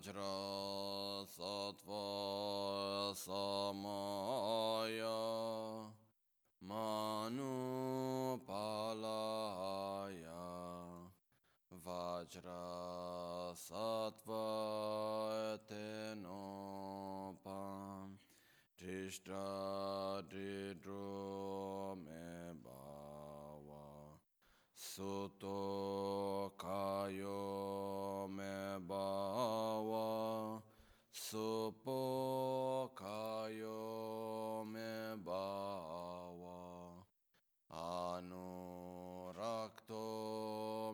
Vajra Sattva Samaya Manu Palaya Vajra Sattva Tenopam Trishta Dridro Me Bhava Suto Kayo supo kayo me bawa Anurakto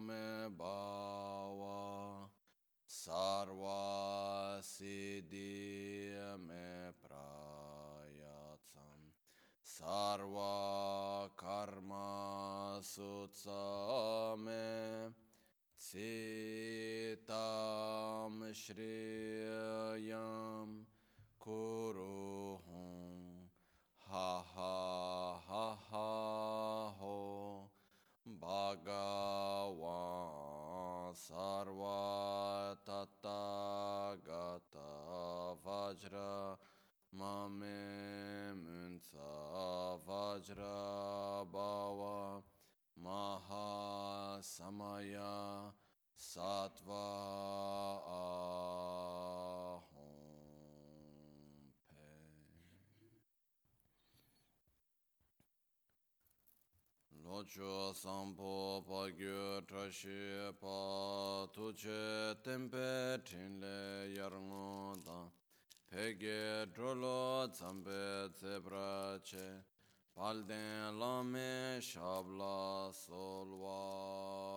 me bawa Sarva siddhi me prayatsam Sarva karma sutsame Tsi ताम श्रेयम कुरु हूँ। हा हा हा हा, हो। भगवा सर्वा सर्वततागत वज्र ममे मुंस वज्र भव महासमया Sattva Ahom Pe Locho Sampo Pagyo Trashi Pa Tuche Tempe Trinle Yarngo Dan Pege Drolo Zambe Zebrache Palden Lame Shabla Solwa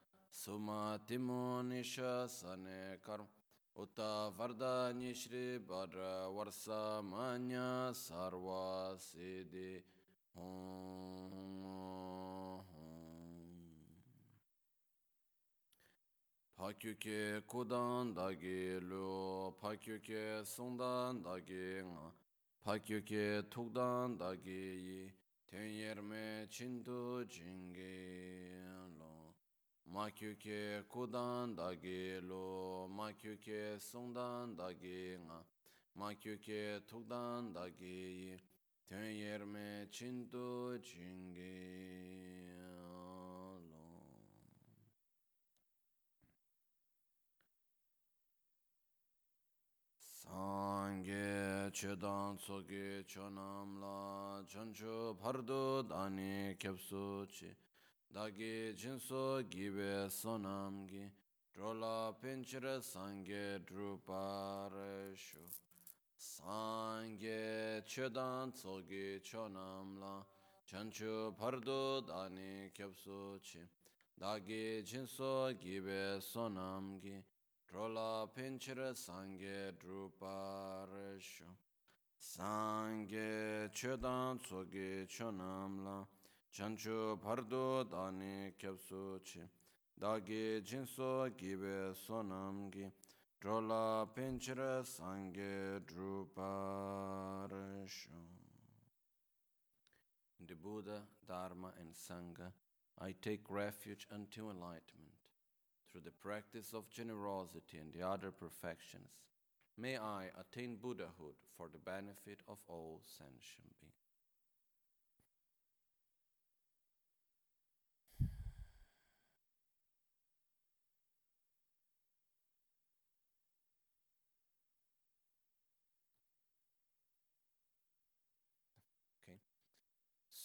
sumati munisha sane karma uta varda nishri bara varsa manya sarva siddhi Pakyuke kudan dagi lu, pakyuke sundan dagi nga, pakyuke tukdan dagi yi, ten chindu jingi. 마큐케 고단 다게로 마큐케 송단 다게가 마큐케 톡단 다게 tenyerme chintu chingi lo. Sangye chedan tsoge chonam la chanchu pardu dani kepsu chi dagi jinso gibe sonam gi drola pinchira sangye drupare shu. Sangye chedan tsoge chonam la chancho pardo dani kyapsu chi. Dagi jinso gibe sonam gi Drola pinchira sangye druparesho Sangye chedan tsoge chonam la Chancho pardo dani kyapsu chi Dagi jinso gibe sonam gi Drola pinchira sangye druparesho In the Buddha, Dharma and Sangha, I take refuge unto enlightenment. Through the practice of generosity and the other perfections, may I attain Buddhahood for the benefit of all sentient beings.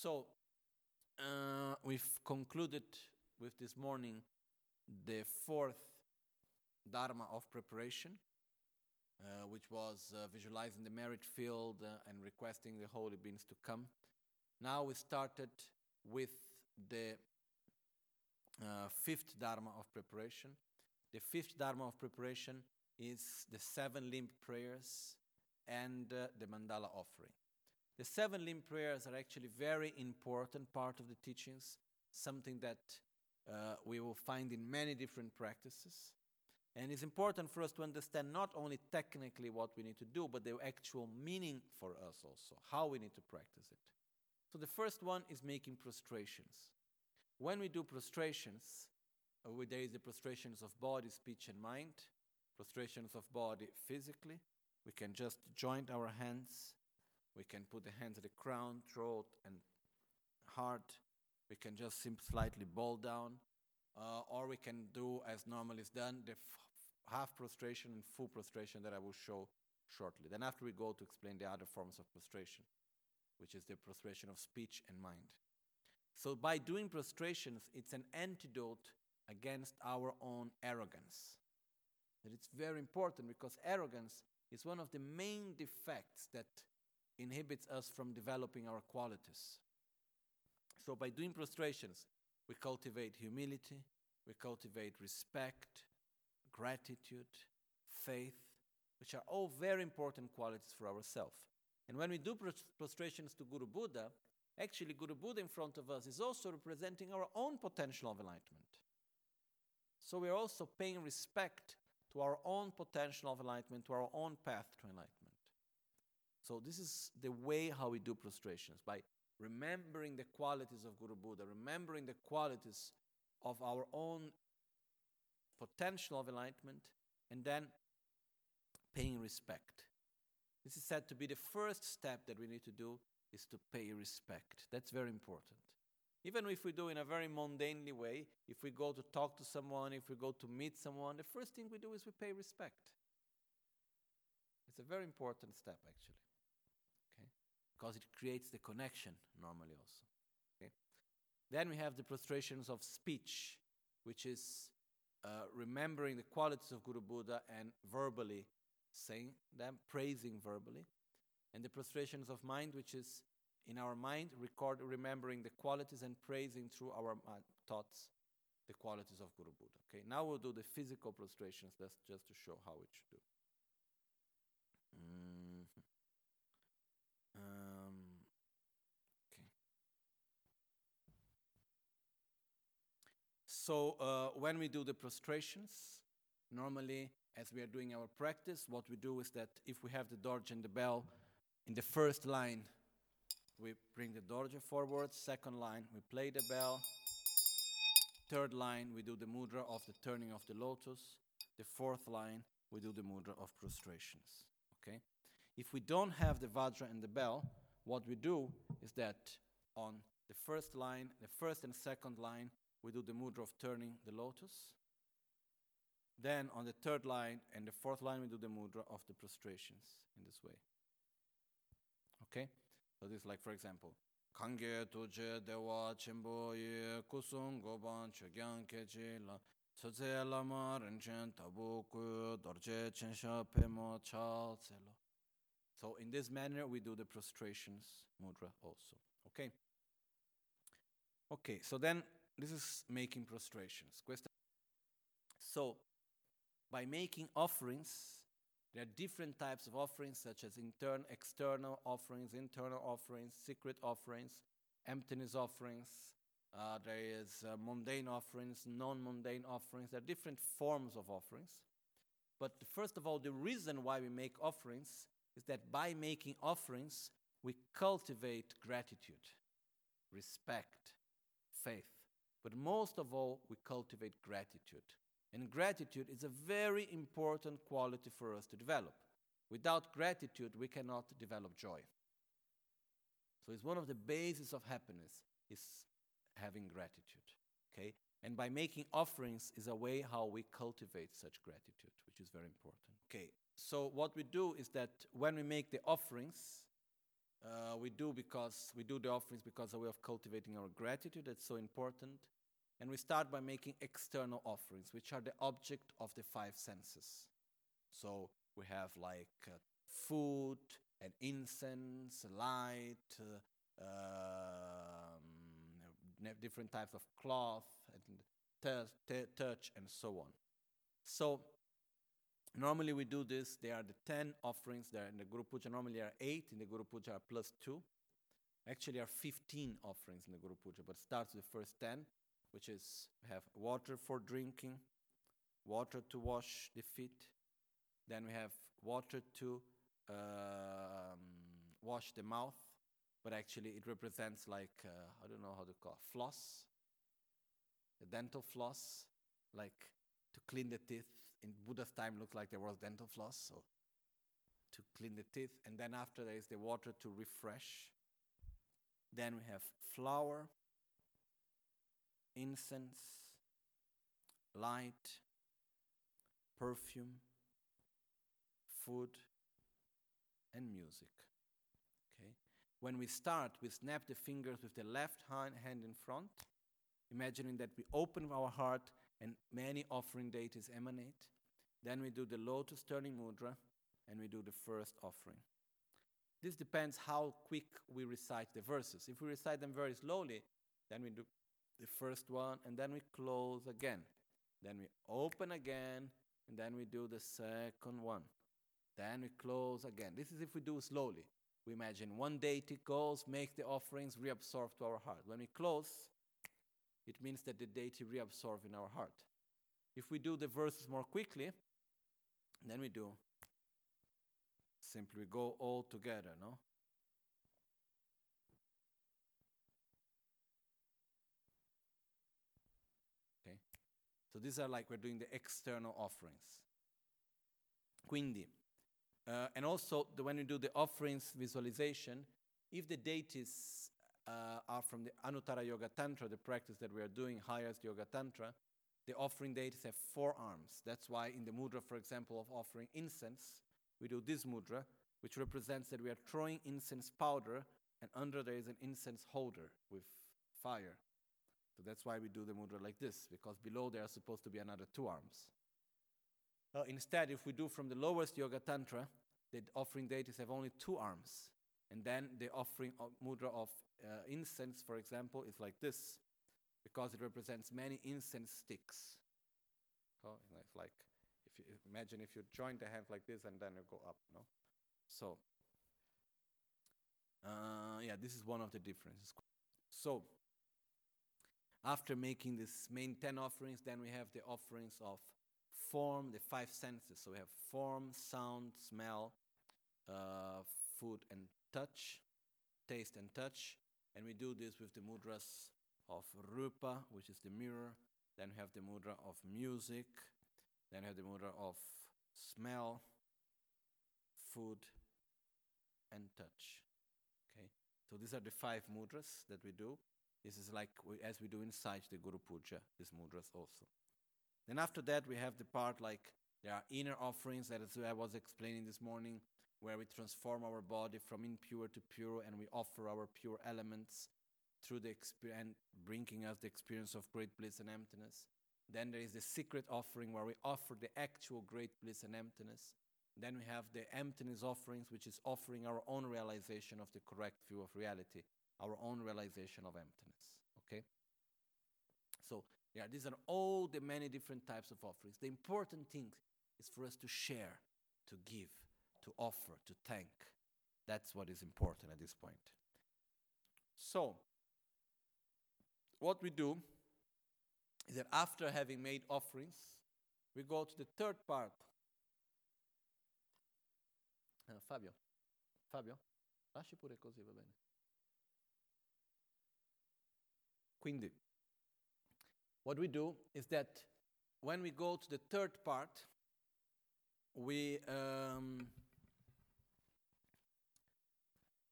So uh, we've concluded with this morning the fourth Dharma of preparation, uh, which was uh, visualizing the merit field uh, and requesting the holy beings to come. Now we started with the uh, fifth Dharma of preparation. The fifth Dharma of preparation is the seven limb prayers and uh, the mandala offering. The seven limb prayers are actually very important part of the teachings, something that uh, we will find in many different practices. And it's important for us to understand not only technically what we need to do, but the actual meaning for us also, how we need to practice it. So the first one is making prostrations. When we do prostrations, uh, there is the prostrations of body, speech, and mind, prostrations of body physically. We can just join our hands. We can put the hands at the crown, throat, and heart. We can just slightly bow down. Uh, or we can do, as normally is done, the half prostration and full prostration that I will show shortly. Then, after we go to explain the other forms of prostration, which is the prostration of speech and mind. So, by doing prostrations, it's an antidote against our own arrogance. And it's very important because arrogance is one of the main defects that inhibits us from developing our qualities. So, by doing prostrations, we cultivate humility, we cultivate respect, gratitude, faith, which are all very important qualities for ourselves. And when we do prostrations to Guru Buddha, actually, Guru Buddha in front of us is also representing our own potential of enlightenment. So we're also paying respect to our own potential of enlightenment, to our own path to enlightenment. So this is the way how we do prostrations by remembering the qualities of Guru Buddha, remembering the qualities of our own potential of enlightenment, and then paying respect. This is said to be the first step that we need to do is to pay respect. That's very important. Even if we do in a very mundanely way, if we go to talk to someone, if we go to meet someone, the first thing we do is we pay respect. It's a very important step, actually? Because it creates the connection normally also. Okay? Then we have the prostrations of speech, which is uh, remembering the qualities of Guru Buddha and verbally saying them, praising verbally. And the prostrations of mind, which is in our mind, record, remembering the qualities and praising through our thoughts the qualities of Guru Buddha. Okay, now we'll do the physical prostrations. That's just to show how it should do. Mm-hmm. So uh, when we do the prostrations, normally as we are doing our practice, what we do is that if we have the dorje and the bell, in the first line, we bring the dorje forward. Second line, we play the bell. Third line, we do the mudra of the turning of the lotus. The fourth line, we do the mudra of prostrations. Okay? If we don't have the vajra and the bell, what we do is that on the first line, the first and second line, we do the mudra of turning the lotus. Then on the third line and the fourth line, we do the mudra of the prostrations in this way. Okay? So this is like, for example, Kange tuje dewa chimbo ye kusung goban chogyang kechi la tsoze lama rinchen tabu ku dorje chensha pemo tselo. So in this manner, we do the prostrations mudra also. Okay? Okay, so then this is making prostrations. So by making offerings, there are different types of offerings, such as internal, external offerings, internal offerings, secret offerings, emptiness offerings. Uh, there is uh, mundane offerings, non-mundane offerings. There are different forms of offerings. But first of all, the reason why we make offerings is that by making offerings, we cultivate gratitude, respect, faith. But most of all, we cultivate gratitude. And gratitude is a very important quality for us to develop. Without gratitude, we cannot develop joy. So it's one of the bases of happiness is having gratitude. Okay? And by making offerings is a way how we cultivate such gratitude, which is very important. Okay. So what we do is that when we make the offerings, uh, we do because we do the offerings because a way of cultivating our gratitude. That's so important. And we start by making external offerings, which are the object of the five senses. So we have like uh, food and incense, light, uh, um, different types of cloth, and touch, and so on. So normally we do this. There are the ten offerings there in the Guru Puja. Normally there are eight in the Guru Puja are plus two. Actually, there are 15 offerings in the Guru Puja, but starts with the first 10, which is we have water for drinking, water to wash the feet, then we have water to um, wash the mouth, but actually it represents like uh, I don't know how to call it, floss, the dental floss, like to clean the teeth. In Buddha's time, looked like there was dental floss, so to clean the teeth, and then after there is the water to refresh. Then we have flour, incense, light, perfume, food, and music. Okay? When we start, we snap the fingers with the left hand, in front, imagining that we open our heart and many offering deities emanate. Then we do the lotus turning mudra and we do the first offering. This depends how quick we recite the verses. If we recite them very slowly, then we do the first one and then we close again. Then we open again and then we do the second one. Then we close again. This is if we do slowly. We imagine one deity goes, makes the offerings, reabsorb to our heart. When we close, it means that the deity reabsorb in our heart. If we do the verses more quickly, then we do simply we go all together, no? So these are like we're doing the external offerings. Quindi, uh, and also the, when we do the offerings visualization, if the deities uh, are from the Anuttara Yoga Tantra, the practice that we are doing, highest Yoga Tantra, the offering deities have four arms. That's why in the mudra, for example, of offering incense, we do this mudra, which represents that we are throwing incense powder, and under there is an incense holder with fire. So that's why we do the mudra like this, because below there are supposed to be another two arms. Uh, instead, if we do from the lowest Yoga Tantra, the offering deities have only two arms. And then the offering of mudra of uh, incense, for example, is like this, because it represents many incense sticks. Oh, it's like if you imagine if you join the hand like this and then you go up, no? So, uh, yeah, this is one of the differences. So, after making this main 10 offerings, then we have the offerings of form, the five senses. So we have form, sound, smell, uh, food, and touch, taste and touch. And we do this with the mudras of rupa, which is the mirror. Then we have the mudra of music. Then we have the mudra of smell, food, and touch. Okay, so these are the five mudras that we do. This is like we, as we do inside the Guru Puja, these mudras also. Then after that, we have the part like there are inner offerings, that I was explaining this morning, where we transform our body from impure to pure and we offer our pure elements through the experience, bringing us the experience of great bliss and emptiness. Then there is the secret offering where we offer the actual great bliss and emptiness. Then we have the emptiness offerings, which is offering our own realization of the correct view of reality, our own realization of emptiness. Okay? So, yeah, these are all the many different types of offerings. The important thing is for us to share, to give, to offer, to thank. That's what is important at this point. So, what we do is that after having made offerings, we go to the third part. Uh, Fabio, Fabio, lasci pure così, va bene. Quindi, what we do is that when we go to the third part, we um,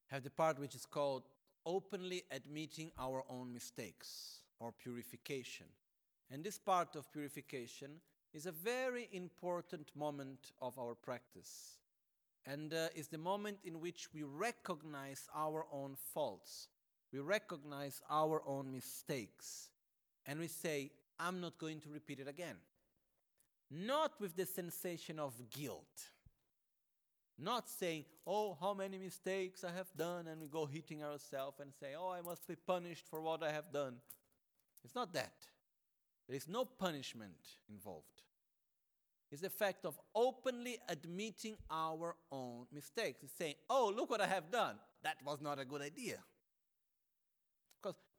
have the part which is called openly admitting our own mistakes or purification. And this part of purification is a very important moment of our practice And uh, it's the moment in which we recognize our own faults, we recognize our own mistakes, and we say, I'm not going to repeat it again. Not with the sensation of guilt. Not saying, oh, how many mistakes I have done, and we go hitting ourselves and say, oh, I must be punished for what I have done. It's not that. There is no punishment involved. It's the fact of openly admitting our own mistakes. It's saying, oh, look what I have done. That was not a good idea.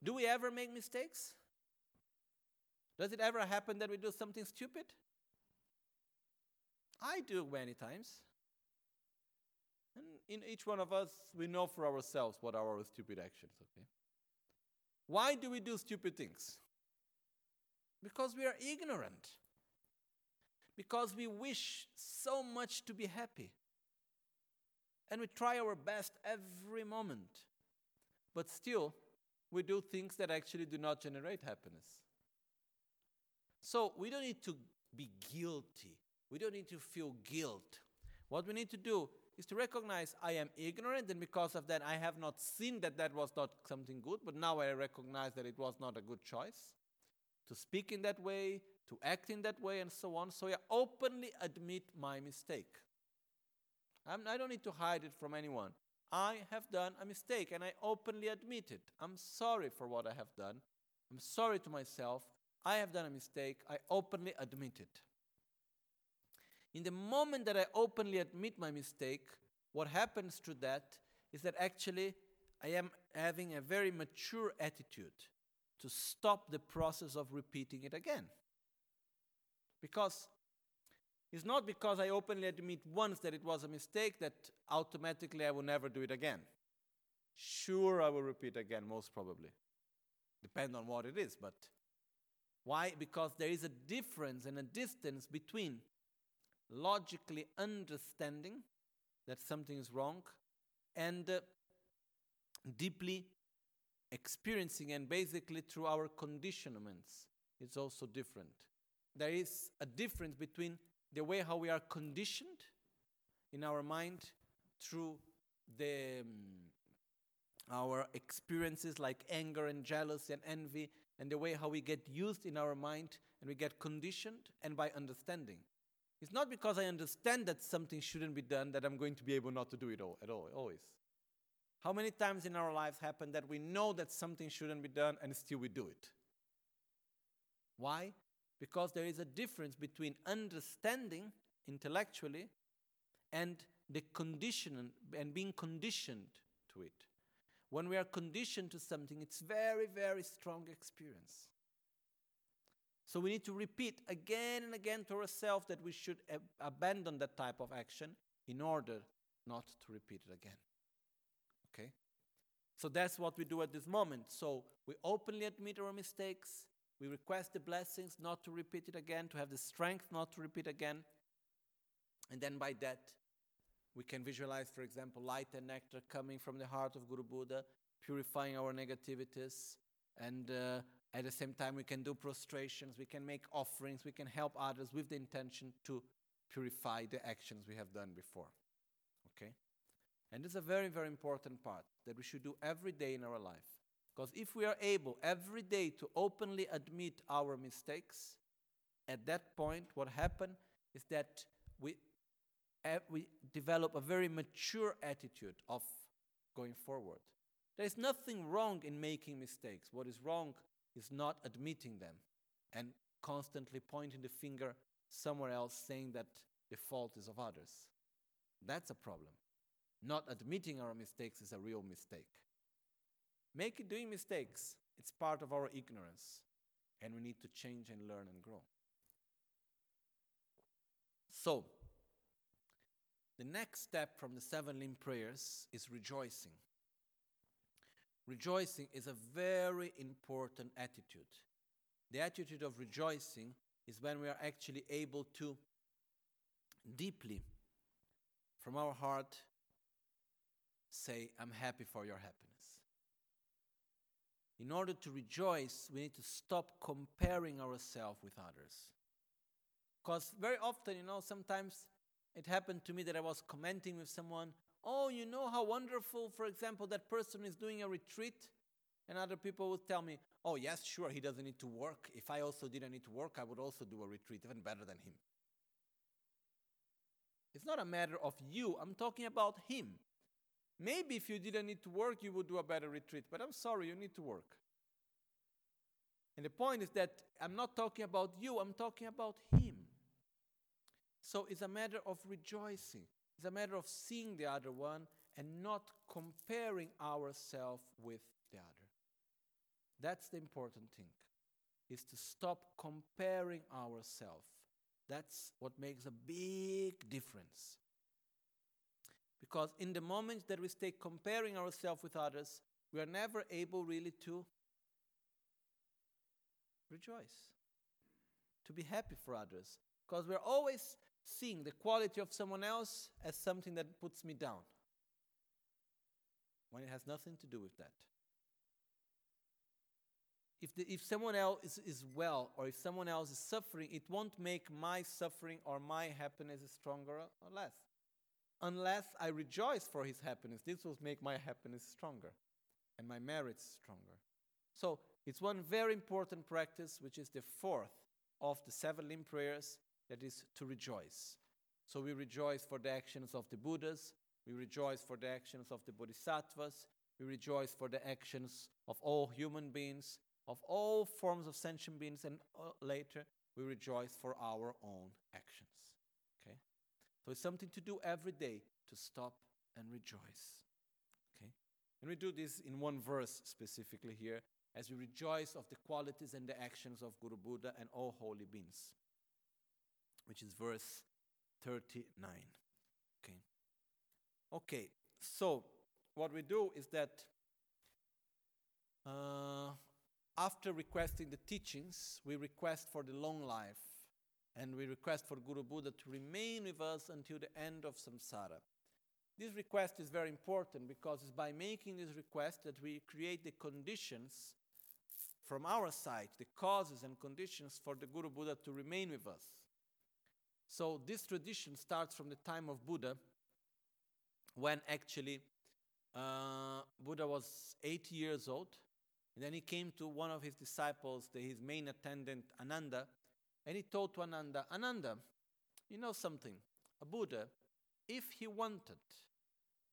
Do we ever make mistakes? Does it ever happen that we do something stupid? I do many times. And in each one of us, we know for ourselves what are our stupid actions, okay? Why do we do stupid things? Because we are ignorant. Because we wish so much to be happy. And we try our best every moment. But still, we do things that actually do not generate happiness. So we don't need to be guilty. We don't need to feel guilt. What we need to do is to recognize I am ignorant, and because of that, I have not seen that that was not something good, but now I recognize that it was not a good choice. To speak in that way, to act in that way, and so on. So I openly admit my mistake. I'm, I do not need to hide it from anyone. I have done a mistake, and I openly admit it. I'm sorry for what I have done. I'm sorry to myself. I have done a mistake. I openly admit it. In the moment that I openly admit my mistake, what happens to that is that actually I am having a very mature attitude to stop the process of repeating it again. Because it's not because I openly admit once that it was a mistake that automatically I will never do it again. Sure, I will repeat again, most probably. Depend on what it is, but why? Because there is a difference and a distance between logically understanding that something is wrong and uh, deeply experiencing and basically through our conditionments it's also different there is a difference between the way how we are conditioned in our mind through the um, our experiences like anger and jealousy and envy and the way how we get used in our mind and we get conditioned and by understanding it's not because I understand that something shouldn't be done that I'm going to be able not to do it all, at all, always. How many times in our lives happen that we know that something shouldn't be done and still we do it? Why? Because there is a difference between understanding intellectually and the condition and being conditioned to it. When we are conditioned to something, it's very, very strong experience. So we need to repeat again and again to ourselves that we should ab- abandon that type of action in order not to repeat it again. Okay? So that's what we do at this moment. So we openly admit our mistakes. We request the blessings not to repeat it again, to have the strength not to repeat again. And then by that, we can visualize, for example, light and nectar coming from the heart of Guru Buddha, purifying our negativities and uh, at the same time, we can do prostrations, we can make offerings, we can help others with the intention to purify the actions we have done before. Okay? And this is a very, very important part that we should do every day in our life. Because if we are able every day to openly admit our mistakes, at that point, what happens is that we, uh, we develop a very mature attitude of going forward. There is nothing wrong in making mistakes. What is wrong is not admitting them and constantly pointing the finger somewhere else, saying that the fault is of others. That's a problem. Not admitting our mistakes is a real mistake. Make doing mistakes, it's part of our ignorance, and we need to change and learn and grow. So, the next step from the seven limb prayers is rejoicing. Rejoicing is a very important attitude. The attitude of rejoicing is when we are actually able to deeply, from our heart, say, I'm happy for your happiness. In order to rejoice, we need to stop comparing ourselves with others. Because very often, you know, sometimes it happened to me that I was commenting with someone, oh, you know how wonderful, for example, that person is doing a retreat? And other people would tell me, oh, yes, sure, he doesn't need to work. If I also didn't need to work, I would also do a retreat, even better than him. It's not a matter of you, I'm talking about him. Maybe if you didn't need to work, you would do a better retreat, but I'm sorry, you need to work. And the point is that I'm not talking about you, I'm talking about him. So it's a matter of rejoicing, it's a matter of seeing the other one and not comparing ourselves with the other. That's the important thing, is to stop comparing ourselves. That's what makes a big difference. Because in the moments that we stay comparing ourselves with others, we are never able really to rejoice, to be happy for others. Because we're always seeing the quality of someone else as something that puts me down, when it has nothing to do with that. If, the, if someone else is, is well or if someone else is suffering, it won't make my suffering or my happiness stronger or less. Unless I rejoice for his happiness, this will make my happiness stronger and my merits stronger. So it's one very important practice, which is the fourth of the seven limb prayers, that is to rejoice. So we rejoice for the actions of the Buddhas, we rejoice for the actions of the Bodhisattvas, we rejoice for the actions of all human beings, of all forms of sentient beings, and uh, later we rejoice for our own actions. So it's something to do every day to stop and rejoice. Okay? And we do this in one verse specifically here as we rejoice of the qualities and the actions of Guru Buddha and all holy beings, which is verse 39. Okay. Okay, so what we do is that uh, after requesting the teachings, we request for the long life and we request for Guru Buddha to remain with us until the end of samsara. This request is very important because it's by making this request that we create the conditions from our side, the causes and conditions for the Guru Buddha to remain with us. So, this tradition starts from the time of Buddha, when actually uh, Buddha was 80 years old. And then he came to one of his disciples, the, his main attendant, Ananda, and he told to Ananda, Ananda, you know something? A Buddha, if he wanted,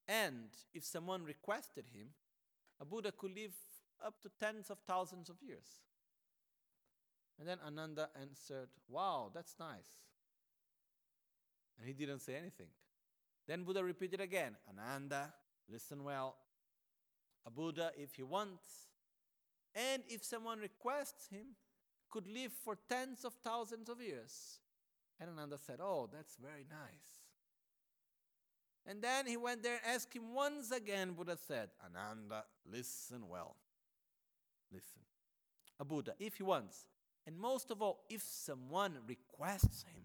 and if someone requested him, a Buddha could live up to tens of thousands of years. And then Ananda answered, Wow, that's nice. And he didn't say anything. Then Buddha repeated again, Ananda, listen well. A Buddha, if he wants, and if someone requests him, could live for tens of thousands of years. And Ananda said, Oh, that's very nice. And then he went there and asked him once again. Buddha said, Ananda, listen well. Listen. A Buddha, if he wants, and most of all, if someone requests him,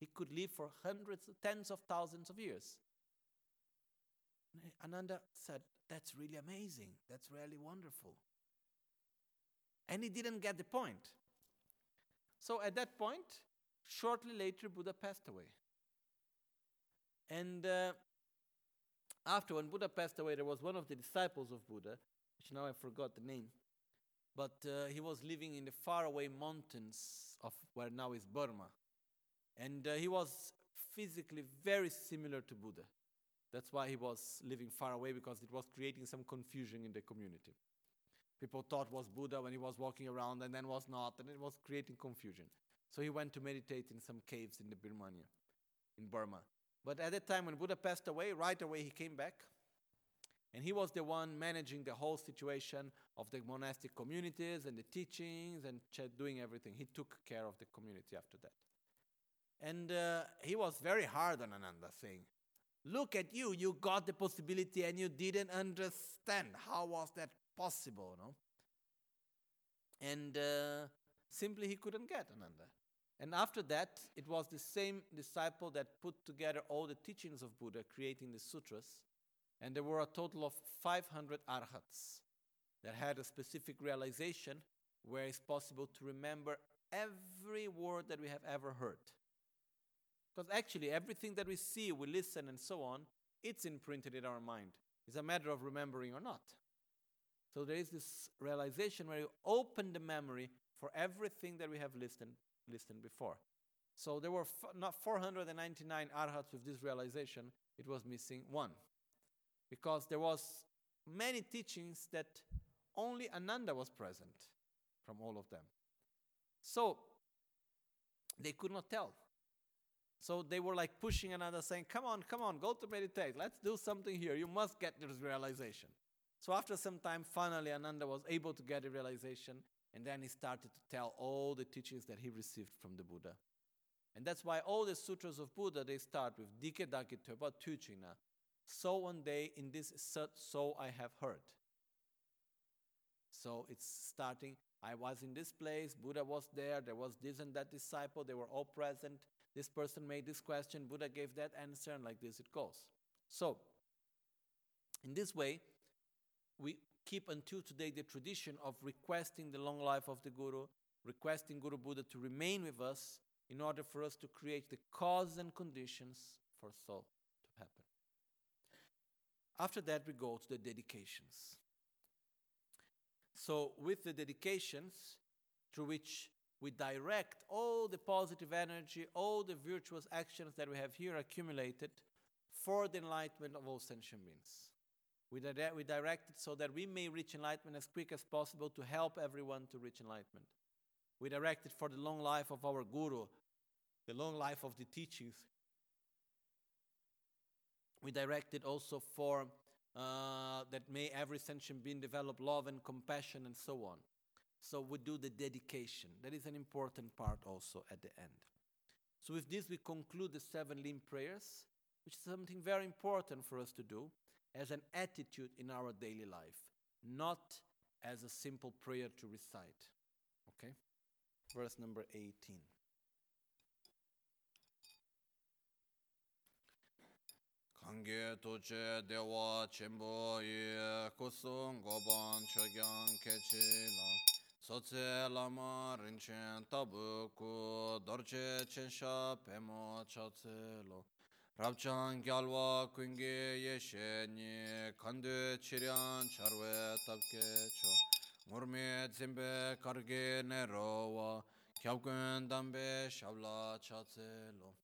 he could live for hundreds, tens of thousands of years. Ananda said, That's really amazing. That's really wonderful. And he didn't get the point. So at that point, shortly later, Buddha passed away. And uh, after, when Buddha passed away, there was one of the disciples of Buddha, which now I forgot the name, but uh, he was living in the faraway mountains of where now is Burma. And uh, he was physically very similar to Buddha. That's why he was living far away because it was creating some confusion in the community. People thought was Buddha when he was walking around and then was not, and it was creating confusion. So he went to meditate in some caves in the Birmania, in Burma. But at that time when Buddha passed away, right away he came back. And he was the one managing the whole situation of the monastic communities and the teachings and doing everything. He took care of the community after that. And uh, he was very hard on Ananda, saying, Look at you, you got the possibility and you didn't understand. How was that possible? No? And uh, simply he couldn't get Ananda. And after that, it was the same disciple that put together all the teachings of Buddha, creating the sutras. And there were a total of 500 arhats that had a specific realization where it's possible to remember every word that we have ever heard. Because actually, everything that we see, we listen, and so on, it's imprinted in our mind. It's a matter of remembering or not. So there is this realization where you open the memory for everything that we have listened, listened before. So there were f- not 499 arhats with this realization. It was missing one, because there was many teachings that only Ananda was present from all of them. So they could not tell. So they were like pushing Ananda, saying, Come on, come on, go to meditate. Let's do something here. You must get this realization. So after some time, finally, Ananda was able to get a realization, and then he started to tell all the teachings that he received from the Buddha. And that's why all the sutras of Buddha they start with Dake Töpa Tuchina. So one day in this so I have heard. So it's starting. I was in this place, Buddha was there, there was this and that disciple, they were all present. This person made this question, Buddha gave that answer, and like this it goes. So, in this way, we keep until today the tradition of requesting the long life of the Guru, requesting Guru Buddha to remain with us in order for us to create the cause and conditions for so to happen. After that, we go to the dedications. So, with the dedications, through which we direct all the positive energy, all the virtuous actions that we have here accumulated for the enlightenment of all sentient beings. We, dire- we direct it so that we may reach enlightenment as quick as possible to help everyone to reach enlightenment. We direct it for the long life of our Guru, the long life of the teachings. We direct it also for uh, that may every sentient being develop love and compassion and so on. So we do the dedication. That is an important part also at the end. So with this, we conclude the seven limb prayers, which is something very important for us to do as an attitude in our daily life, not as a simple prayer to recite. Okay? Verse number 18. Kange toche dewa chenpo ye kusung goban Sotse lama rinchen tabu ku dorche chensha pemo lo rabchang gyalwa kungi yeshe ni kandu chiryan charwe tabke cho. Murmi dzimbe kargi nerowa kyabgun dambe shabla chatse lo.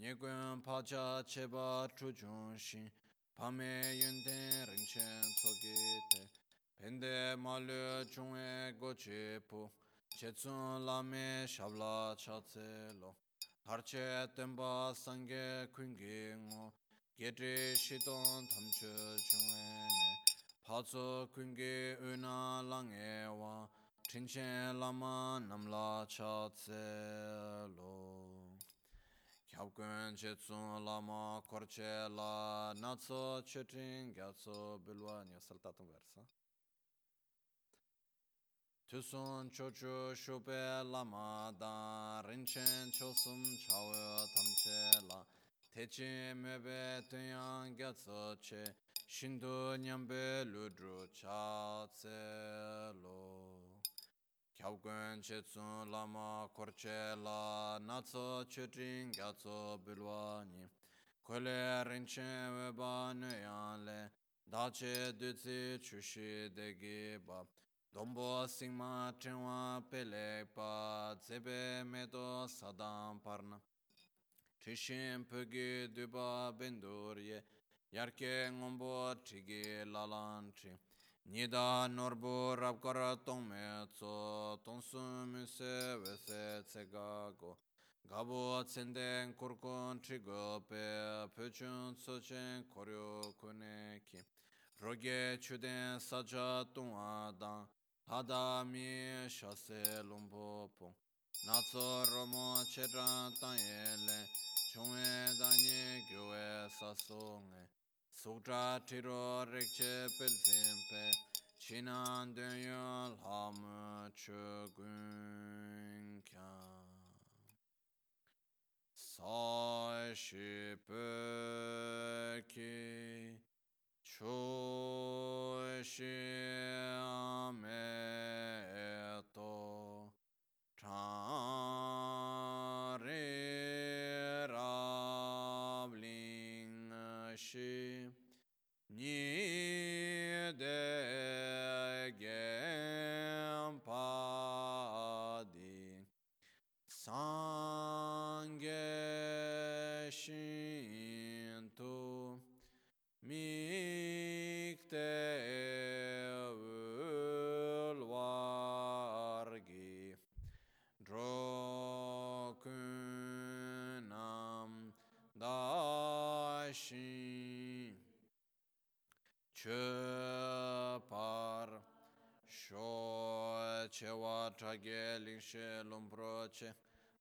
Nyekun pacha cheba chujun shin pame yunden rinchen tsoki te. Pende malu chungwe goche po chetsun lame shabla chatse lo. tarche tenpa sangye kungi ngu geti shidon tamche chungwe ne. Patsu kungi una langye wa tinchen lama namla cha tse lo. Kyab kun che tsun lama korche la natso che ting gyatso bilwa nyo saltatum versa Tusun chochu shupe lama da rinchen chosum chawe tamche la. Techi mebe tuyan gyatso che shindu nyambe ludru cha tse lo. Kyabgun chetsun lama korche la natso chetin gyatso bilwa ni. Kole rinchen weba nuyan le dache dutsi chushi degi bab Dombo singma chenwa pele pa tsebe medo sadam parna. Trishin pögi duba bendurye yarke ngombo trigi lalanchi Nida norbu rabkara tongme tso tongsu muse vese tsegago Gabo tsenden kurkun trigo pe pöchun tsochen koryo kuneki Roge chuden saja tungwa dang Adami shase lumpo pong Natso romo chedra tanyele Chungwe danye gyue sasonge Sukta tiro rikche pelzimpe Chinan dunyo lhamu chugun kya. Sai shipe ki. Chu shi chewa trage lingshe lumpro che.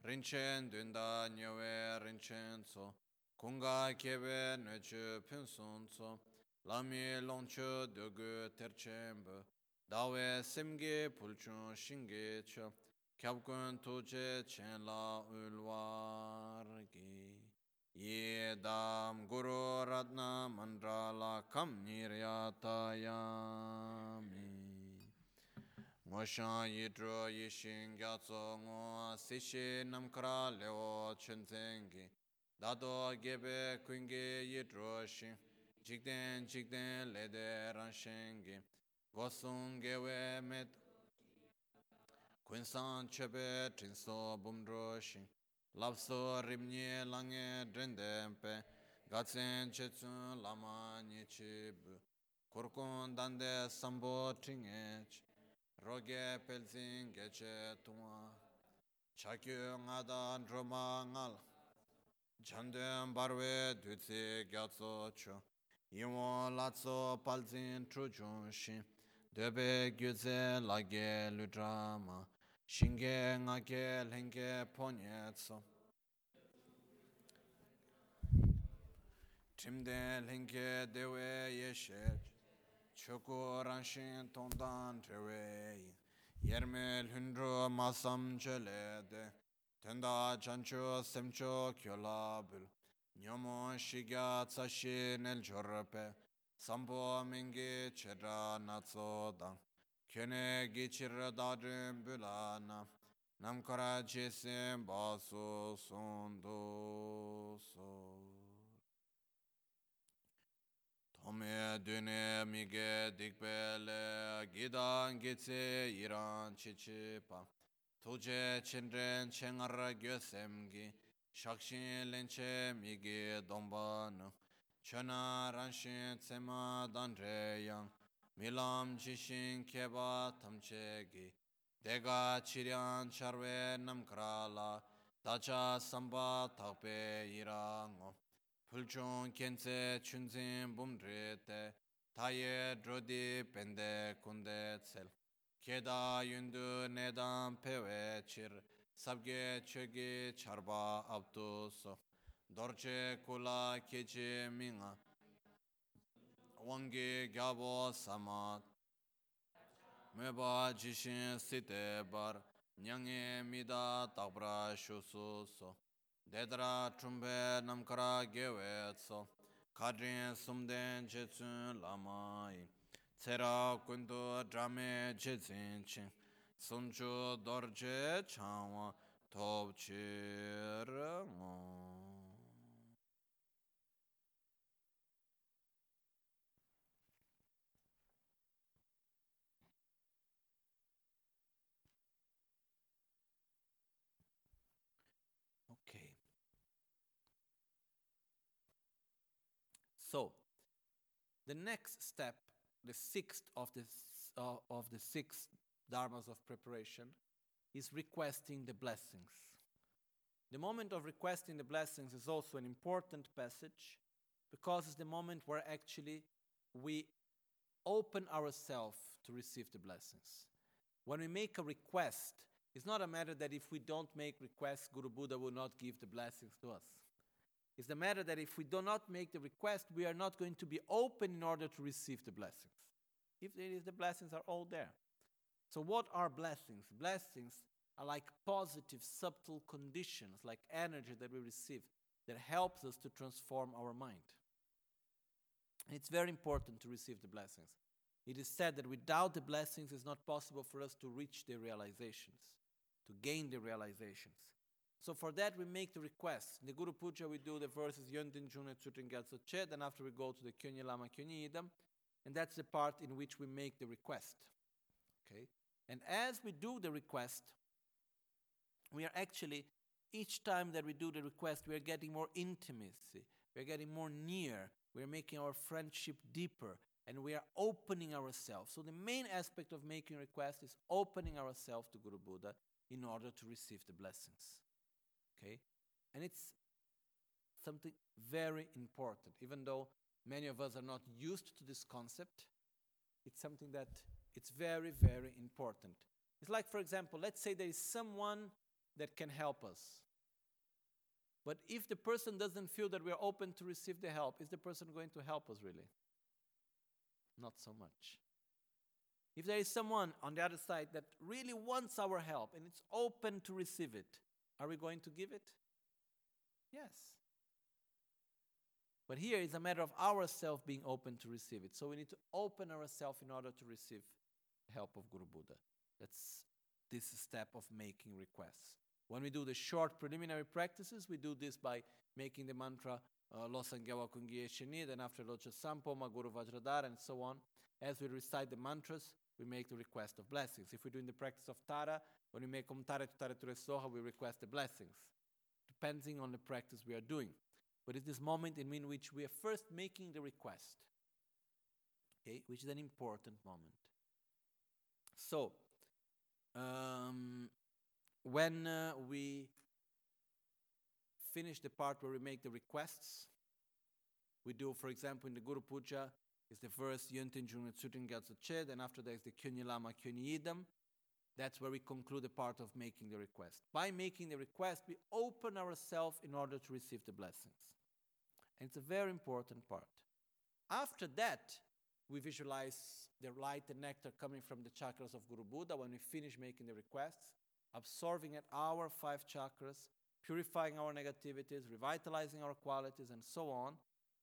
Rinchen dunda nyewe rinchen tso. Kunga kebe neche pinsun tso. Lami longche dogu terchembe dawe simge pulchun shinge che. Kyabkun tuje chen la ulwar gi ye dam guru ratna mandala kam niryataya ngoshan yidro yishin gyatso ngo sishi namkara leo chunzengi dado gebe kungi yidro shin jikden jikden lede ranshengi gosung gewe met kunsan chebe trinso bumdro shin lapso rimnye lange drendempe gatsen chetsun lama nyechib kurkun dande sambo tringech roge pelzin geche tuma chakyu ngada droma ngal chandem barwe dutsi gyatso chu imo latso palzin truchun shin debe gyuze lage ludrama shinge ngake lenge ponyetso timde lenge dewe yeshe Şukuran şintondan çevey. Yermel hündru masam çelede. Tenda çanço semço kyolabül. Nyomo şiga tsaşin el çorpe. Sampo mingi çera natsodan. Köne geçir darın bülana. Nam kara cesim basu sundu. Tome dune mige dikbele Gidan gitse iran chichipa Tuje chinren chengar gyosemgi Shakshin lenche migi domban Chana ranshin tsema dandre yang Milam jishin keba tamchegi Dega chiryan charwe namkrala Dacha samba takpe irango Pulchon kense chunzin bumdrete Taye drodi pende kunde tsel. Keda yundu nedan pewe chir Sabge chögi charba abduso Dorche kula keche minga Wangi gyabo samat Meba jishin site bar Nyange mida takbra shusu so Dedra chumbe namkara gewe tso, kadrin sumden che tsun lamai, tsera kundu drame che tsin chin, sumchu dorje chanwa top chir ngon. So, the next step, the sixth of the, uh, of the six dharmas of preparation, is requesting the blessings. The moment of requesting the blessings is also an important passage because it's the moment where actually we open ourselves to receive the blessings. When we make a request, it's not a matter that if we don't make requests, Guru Buddha will not give the blessings to us. It's the matter that if we do not make the request, we are not going to be open in order to receive the blessings. If it is, the blessings are all there. So, what are blessings? Blessings are like positive, subtle conditions, like energy that we receive that helps us to transform our mind. And it's very important to receive the blessings. It is said that without the blessings, it's not possible for us to reach the realizations, to gain the realizations. So for that, we make the request. In the Guru Puja, we do the verses Yöntin June Chutin Gyatso Che, then after we go to the Kyunyi Lama Kyunyi Idam, and that's the part in which we make the request. Okay? And as we do the request, we are actually, each time that we do the request, we are getting more intimacy, we are getting more near, we are making our friendship deeper, and we are opening ourselves. So the main aspect of making request is opening ourselves to Guru Buddha in order to receive the blessings. Okay? And it's something very important, even though many of us are not used to this concept. It's something that it's very, very important. It's like, for example, let's say there is someone that can help us. But if the person doesn't feel that we are open to receive the help, is the person going to help us really? Not so much. If there is someone on the other side that really wants our help and it's open to receive it, are we going to give it? Yes. But here it's a matter of ourselves being open to receive it. So we need to open ourselves in order to receive help of Guru Buddha. That's this step of making requests. When we do the short preliminary practices, we do this by making the mantra uh, Lo Sangyawa Kungiye Shini, then after Locha Sampo, Maguru Vajradhara, and so on. As we recite the mantras, we make the request of blessings. If we're doing the practice of Tara, when we make Om Tara Tara Soha, we request the blessings, depending on the practice we are doing. But it's this moment in which we are first making the request, okay, which is an important moment. So, um, when uh, we finish the part where we make the requests, we do, for example, in the Guru Puja, is the verse Yöntin Junit Sutin Che, then after that is the Kyunyi Lama Kyunyi. That's where we conclude the part of making the request. By making the request, we open ourselves in order to receive the blessings. And it's a very important part. After that, we visualize the light and nectar coming from the chakras of Guru Buddha when we finish making the requests, absorbing at our five chakras, purifying our negativities, revitalizing our qualities, and so on.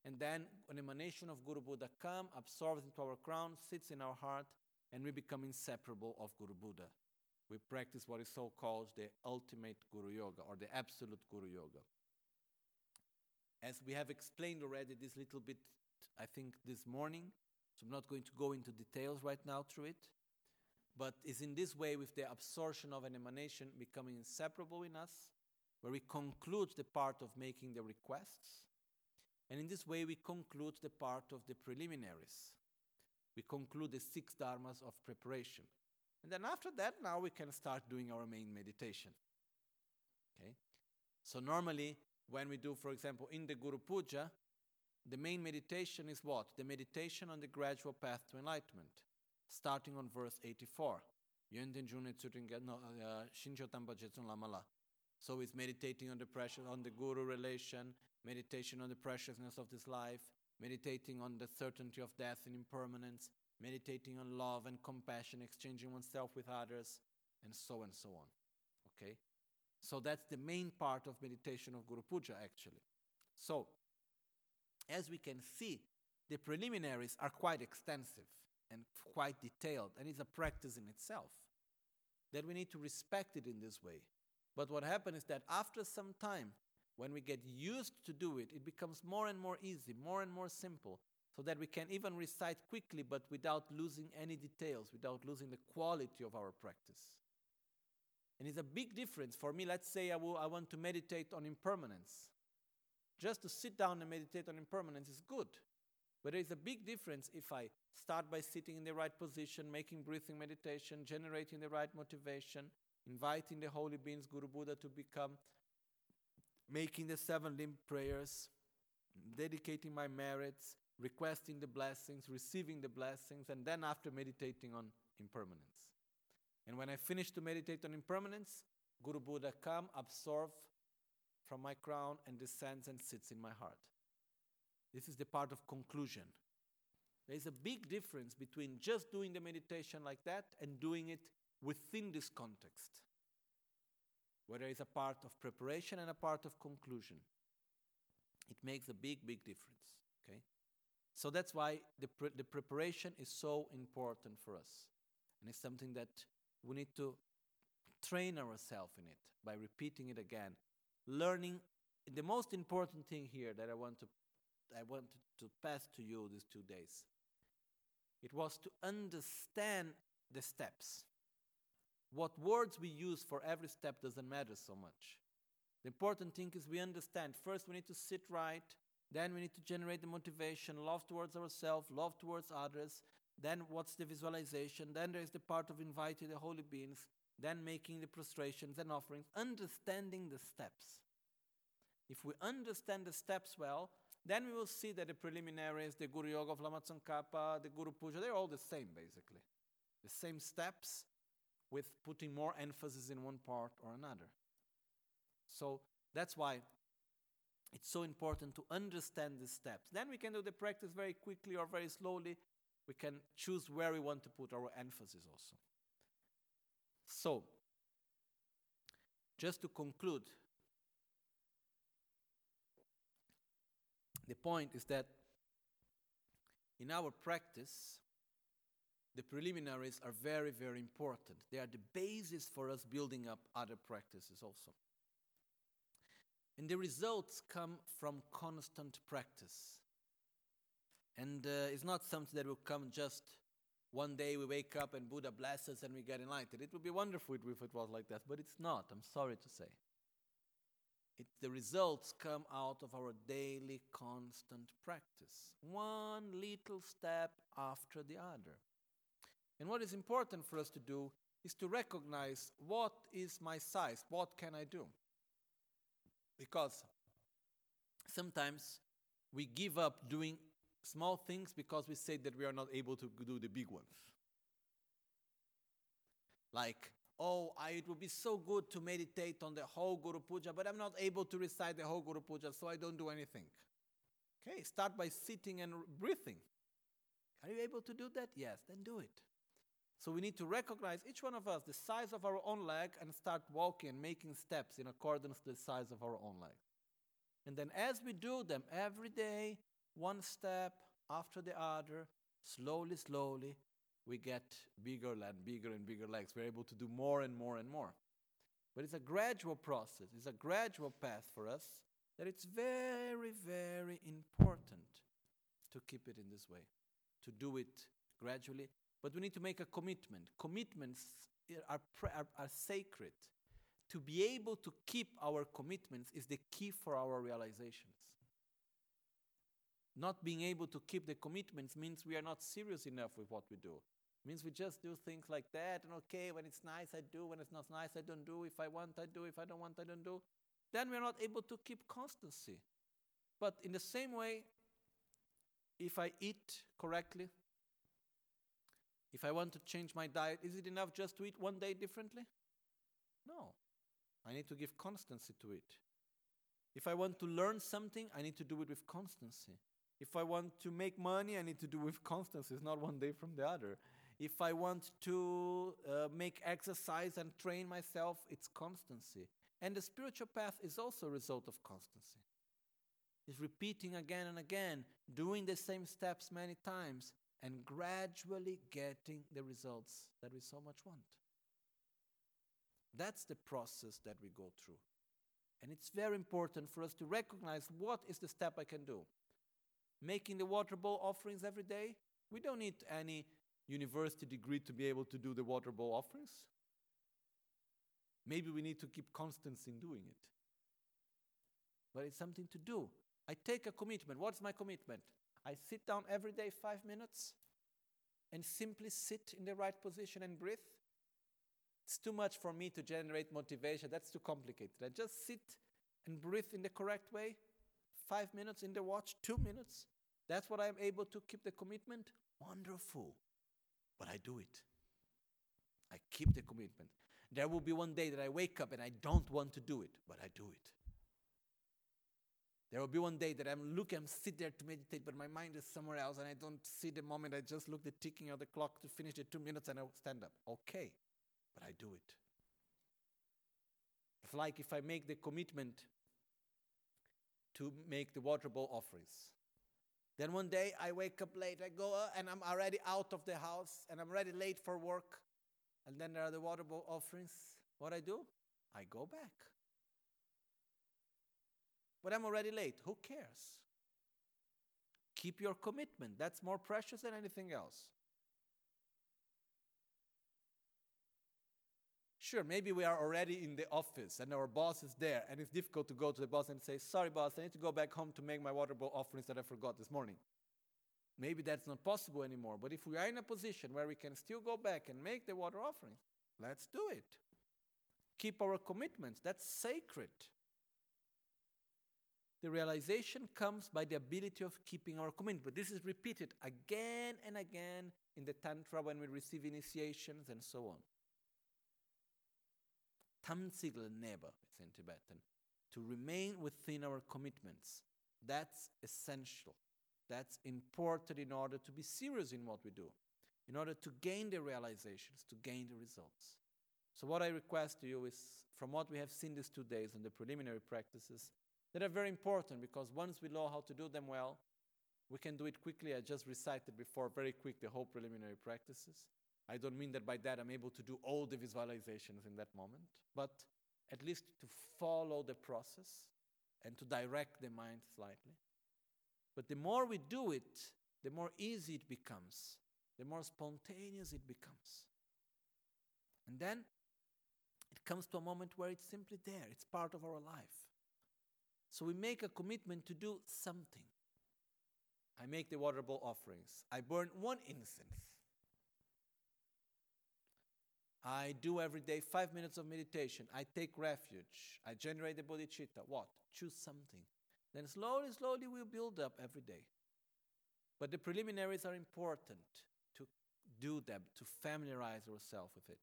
And then an emanation of Guru Buddha comes, absorbs into our crown, sits in our heart, and we become inseparable of Guru Buddha. We practice what is so called the ultimate Guru Yoga or the absolute Guru Yoga. As we have explained already this little bit, I think, this morning, so I'm not going to go into details right now through it, but it's in this way, with the absorption of an emanation becoming inseparable in us, where we conclude the part of making the requests. And in this way, we conclude the part of the preliminaries. We conclude the six dharmas of preparation. And then after that, now we can start doing our main meditation. Okay? So normally, when we do, for example, in the Guru Puja, the main meditation is what? The meditation on the gradual path to enlightenment, starting on verse 84. Uh, so it's meditating on the pressure, on the guru relation, meditation on the preciousness of this life, meditating on the certainty of death and impermanence, meditating on love and compassion, exchanging oneself with others, and so and so on. Okay? So that's the main part of meditation of Guru Puja, actually. So, as we can see, the preliminaries are quite extensive and quite detailed, and it's a practice in itself. That we need to respect it in this way. But what happens is that after some time, when we get used to do it, it becomes more and more easy, more and more simple, so that we can even recite quickly but without losing any details, without losing the quality of our practice. And it's a big difference for me. Let's say I, will, I want to meditate on impermanence. Just to sit down and meditate on impermanence is good. But there is a big difference if I start by sitting in the right position, making breathing meditation, generating the right motivation, inviting the holy beings, Guru Buddha, to become, making the seven limb prayers, dedicating my merits, requesting the blessings, receiving the blessings, and then after meditating on impermanence. And when I finish to meditate on impermanence, Guru Buddha come, absorb from my crown, and descends and sits in my heart. This is the part of conclusion. There is a big difference between just doing the meditation like that and doing it within this context, where there is a part of preparation and a part of conclusion. It makes a big, big difference. Okay? So that's why the, pre- the preparation is so important for us. And it's something that we need to train ourselves in it by repeating it again learning the most important thing here that I want to I wanted to pass to you these two days. It was to understand the steps. What words we use for every step doesn't matter so much. The important thing is we understand. First, we need to sit right. Then, we need to generate the motivation, love towards ourselves, love towards others. Then, what's the visualization? Then, there is the part of inviting the holy beings. Then, making the prostrations and offerings, understanding the steps. If we understand the steps well, then we will see that the preliminaries, the Guru Yoga of Lama Tsongkhapa, the Guru Puja, they're all the same basically. The same steps with putting more emphasis in one part or another. So that's why it's so important to understand the steps. Then we can do the practice very quickly or very slowly. We can choose where we want to put our emphasis also. So, just to conclude, the point is that in our practice, the preliminaries are very, very important. They are the basis for us building up other practices also. And the results come from constant practice. And uh, it's not something that will come just one day we wake up and Buddha blesses and we get enlightened. It would be wonderful if it was like that, but it's not, I'm sorry to say. It, the results come out of our daily constant practice, one little step after the other. And what is important for us to do is to recognize what is my size, what can I do? Because sometimes we give up doing small things because we say that we are not able to do the big ones. Like, oh, I, it would be so good to meditate on the whole Guru Puja, but I'm not able to recite the whole Guru Puja, so I don't do anything. Okay, start by sitting and breathing. Are you able to do that? Yes, then do it. So we need to recognize each one of us the size of our own leg and start walking and making steps in accordance to the size of our own leg. And then as we do them every day, one step after the other, slowly, slowly, we get bigger and bigger and bigger legs. We're able to do more and more and more. But it's a gradual process, it's a gradual path for us that it's very, very important to keep it in this way, to do it gradually but we need to make a commitment. Commitments are, are, are sacred. To be able to keep our commitments is the key for our realizations. Not being able to keep the commitments means we are not serious enough with what we do. It means we just do things like that, and okay, when it's nice, I do. When it's not nice, I don't do. If I want, I do. If I don't want, I don't do. Then we're not able to keep constancy. But in the same way, if I eat correctly, if I want to change my diet, is it enough just to eat one day differently? No. I need to give constancy to it. If I want to learn something, I need to do it with constancy. If I want to make money, I need to do it with constancy. It's not one day from the other. If I want to uh, make exercise and train myself, it's constancy. And the spiritual path is also a result of constancy. It's repeating again and again, doing the same steps many times, and gradually getting the results that we so much want. That's the process that we go through. And it's very important for us to recognize what is the step I can do. Making the water bowl offerings every day, we don't need any university degree to be able to do the water bowl offerings. Maybe we need to keep constancy in doing it. But it's something to do. I take a commitment. What's my commitment? I sit down every day five minutes and simply sit in the right position and breathe. It's too much for me to generate motivation. That's too complicated. I just sit and breathe in the correct way. Five minutes in the watch, two minutes. That's what I'm able to keep the commitment. Wonderful. But I do it. I keep the commitment. There will be one day that I wake up and I don't want to do it, but I do it. There will be one day that I'm looking, I'm sit there to meditate, but my mind is somewhere else, and I don't see the moment. I just look the ticking of the clock to finish the two minutes, and I stand up. Okay, but I do it. It's like if I make the commitment to make the water bowl offerings. Then one day I wake up late, I go uh, and I'm already out of the house and I'm already late for work. And then there are the water bowl offerings. What I do? I go back. But I'm already late. Who cares? Keep your commitment. That's more precious than anything else. Sure, maybe we are already in the office and our boss is there, and it's difficult to go to the boss and say, Sorry, boss, I need to go back home to make my water bowl offerings that I forgot this morning. Maybe that's not possible anymore, but if we are in a position where we can still go back and make the water offering, let's do it. Keep our commitments, that's sacred. The realization comes by the ability of keeping our commitment. But this is repeated again and again in the Tantra when we receive initiations and so on. Tamsigl neba, it's in Tibetan. To remain within our commitments. That's essential. That's important in order to be serious in what we do, in order to gain the realizations, to gain the results. So, what I request to you is from what we have seen these two days in the preliminary practices, that are very important because once we know how to do them well, we can do it quickly. I just recited before, very quick, the whole preliminary practices. I don't mean that by that I'm able to do all the visualizations in that moment, but at least to follow the process and to direct the mind slightly. But the more we do it, the more easy it becomes, the more spontaneous it becomes. And then it comes to a moment where it's simply there, it's part of our life. So we make a commitment to do something. I make the water bowl offerings. I burn one incense. I do every day five minutes of meditation. I take refuge. I generate the bodhicitta. What? Choose something. Then slowly, slowly we'll build up every day. But the preliminaries are important to do them, to familiarize ourselves with it.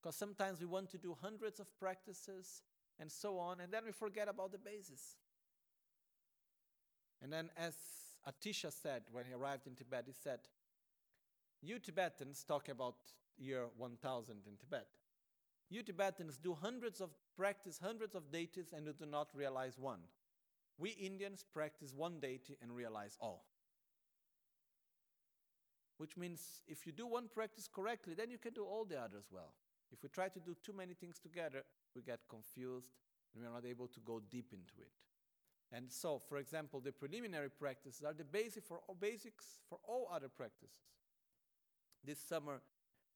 Because sometimes we want to do hundreds of practices and so on, and then we forget about the basis. And then, as Atisha said when he arrived in Tibet, he said, You Tibetans talk about year 1000 in Tibet. You Tibetans do hundreds of practice hundreds of deities and you do not realize one. We Indians practice one deity and realize all. Which means if you do one practice correctly, then you can do all the others well. If we try to do too many things together, we get confused and we are not able to go deep into it. And so, for example, the preliminary practices are the basic for all basics for all other practices. This summer,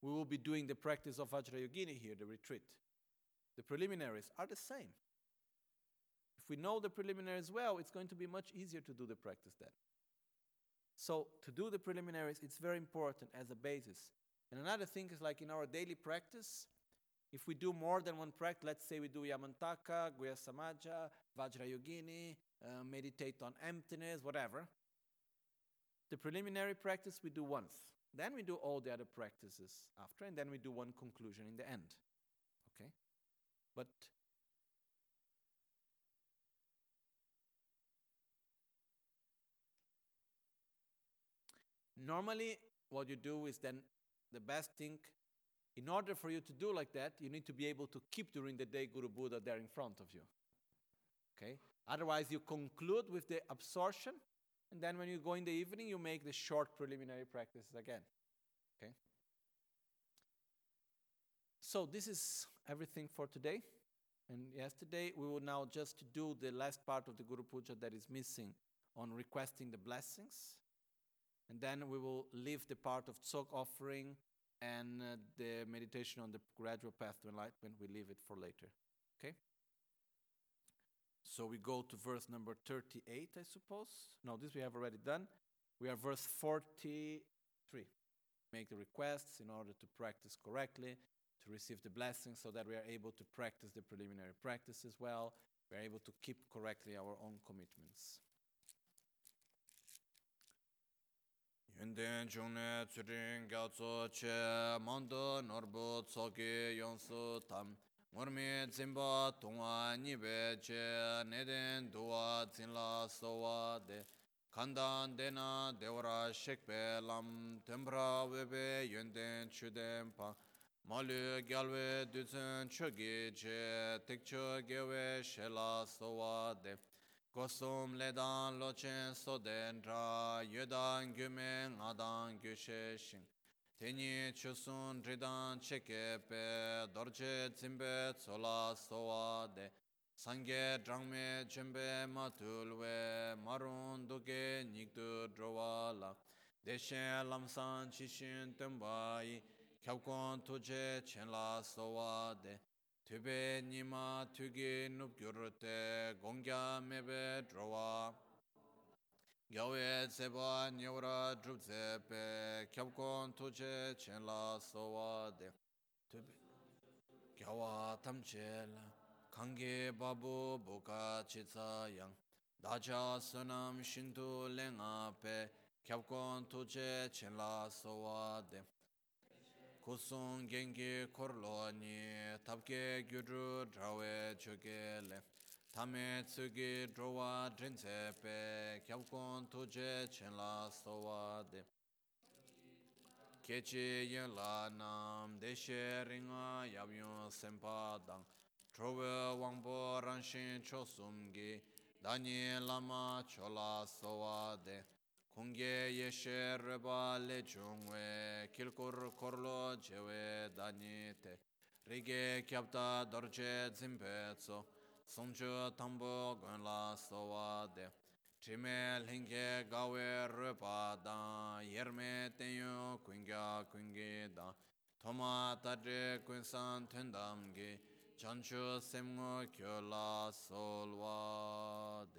we will be doing the practice of Vajrayogini here, the retreat. The preliminaries are the same. If we know the preliminaries well, it's going to be much easier to do the practice then. So, to do the preliminaries, it's very important as a basis. And another thing is like in our daily practice, if we do more than one practice, let's say we do Yamantaka, Guhya Samaja, Vajrayogini, uh, meditate on emptiness, whatever, the preliminary practice we do once. Then we do all the other practices after, and then we do one conclusion in the end. Okay? But normally, what you do is then the best thing, in order for you to do like that, you need to be able to keep during the day Guru Buddha there in front of you. Okay? Otherwise, you conclude with the absorption, and then when you go in the evening, you make the short preliminary practices again. Okay? So, this is everything for today. And yesterday, we will now just do the last part of the Guru Puja that is missing on requesting the blessings. And then we will leave the part of Tsok offering and uh, the meditation on the gradual path to enlightenment. We leave it for later. Okay? So we go to verse number 38, I suppose. No, this we have already done. We are verse 43. Make the requests in order to practice correctly, to receive the blessings so that we are able to practice the preliminary practice as well. We are able to keep correctly our own commitments. Yunden chungne tsurin gyatso che mando norbu tsoki yonsu tam Ngormi zimba tungwa nipe che neden duwa zinla sowa de Kandan dena dewara shekpe lam tembra webe yunden chuden pa Malu gyalwe dutsun chogi che tekcho gewe shela sowa de Kosum ledan lochen soden ra yedan gyume ngadan gyushe shing Teni chusun ridan cheke pe dorje zimbe tsola sowa de. Sangye drangme chembe matulwe marun duke nikdu drowa la. Deshen lamsan chishin tembayi kyabkon tuje chen la Tibbe nima tugi nupgyurute gongya mebe drowa. Gyawe tseba nyawra drupzepe kyabkon tuche chenla sowa de. Tibbe gyawa tamchel kange babu buka chitsa yang. Dacha sunam shintu lenga pe kyabkon tuche chenla sowa de. Kusung gengi korlo ni tabke gyuru drawe choge le tame tsugi drowa drinse pe kyabkon tuje chen la sowa de kechi yin la nam deshe ringa yabyun sempa dang trowe wangpo ranshin chosumgi dani lama chola sowa de 홍게 예셰르 발레 중웨 길코르 코르로 제웨 다니테 리게 캡타 더르체 짐베츠 송주 탐보 건라 소와데 치메 링게 가웨 르바다 예르메 텐요 퀸가 퀸게다 토마 타제 퀸산 텐담게 전추 셈고 교라 솔와데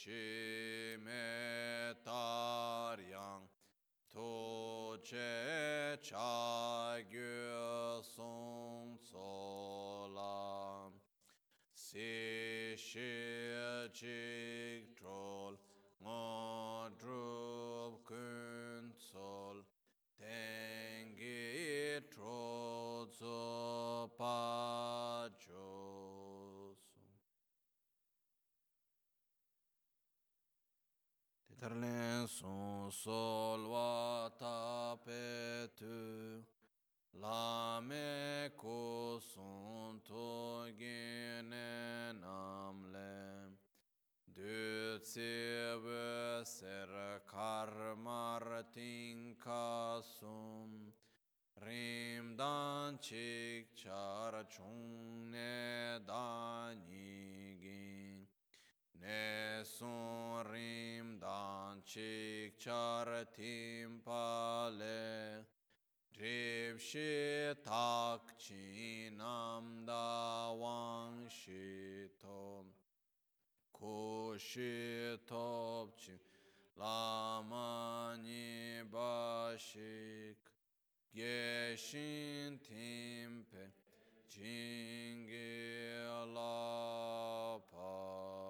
pardo chi me taryang to che cha gyu sung tsolam si shi jik chik char tim pale drip shi tak chi nam wang shi tom. Ko shi top chi lama ni ba shik. Ge jingi la par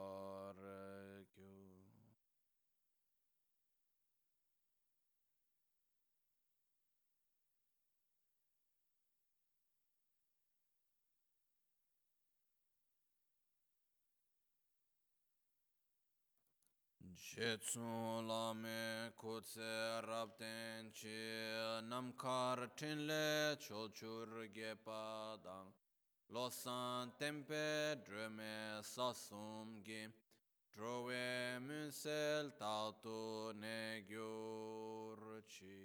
Jetsu lame kutse rabten chi namkar tinle cholchur gepa dang losan tempe dreme sasum gi. Drove munsel tautu ne gyurchi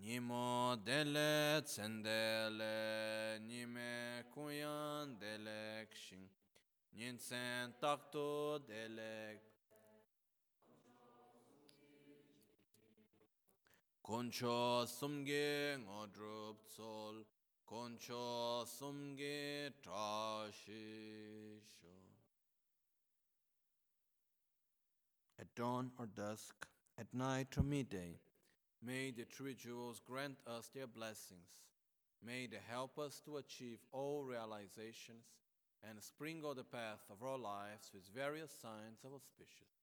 Nimo dele tsendele nime kuyan delek shing Ninsen takto delek Concho sumge ngodrup tsol sumge trashisho At dawn or dusk, at night or midday, may the three jewels grant us their blessings. May they help us to achieve all realizations and sprinkle the path of our lives with various signs of auspiciousness.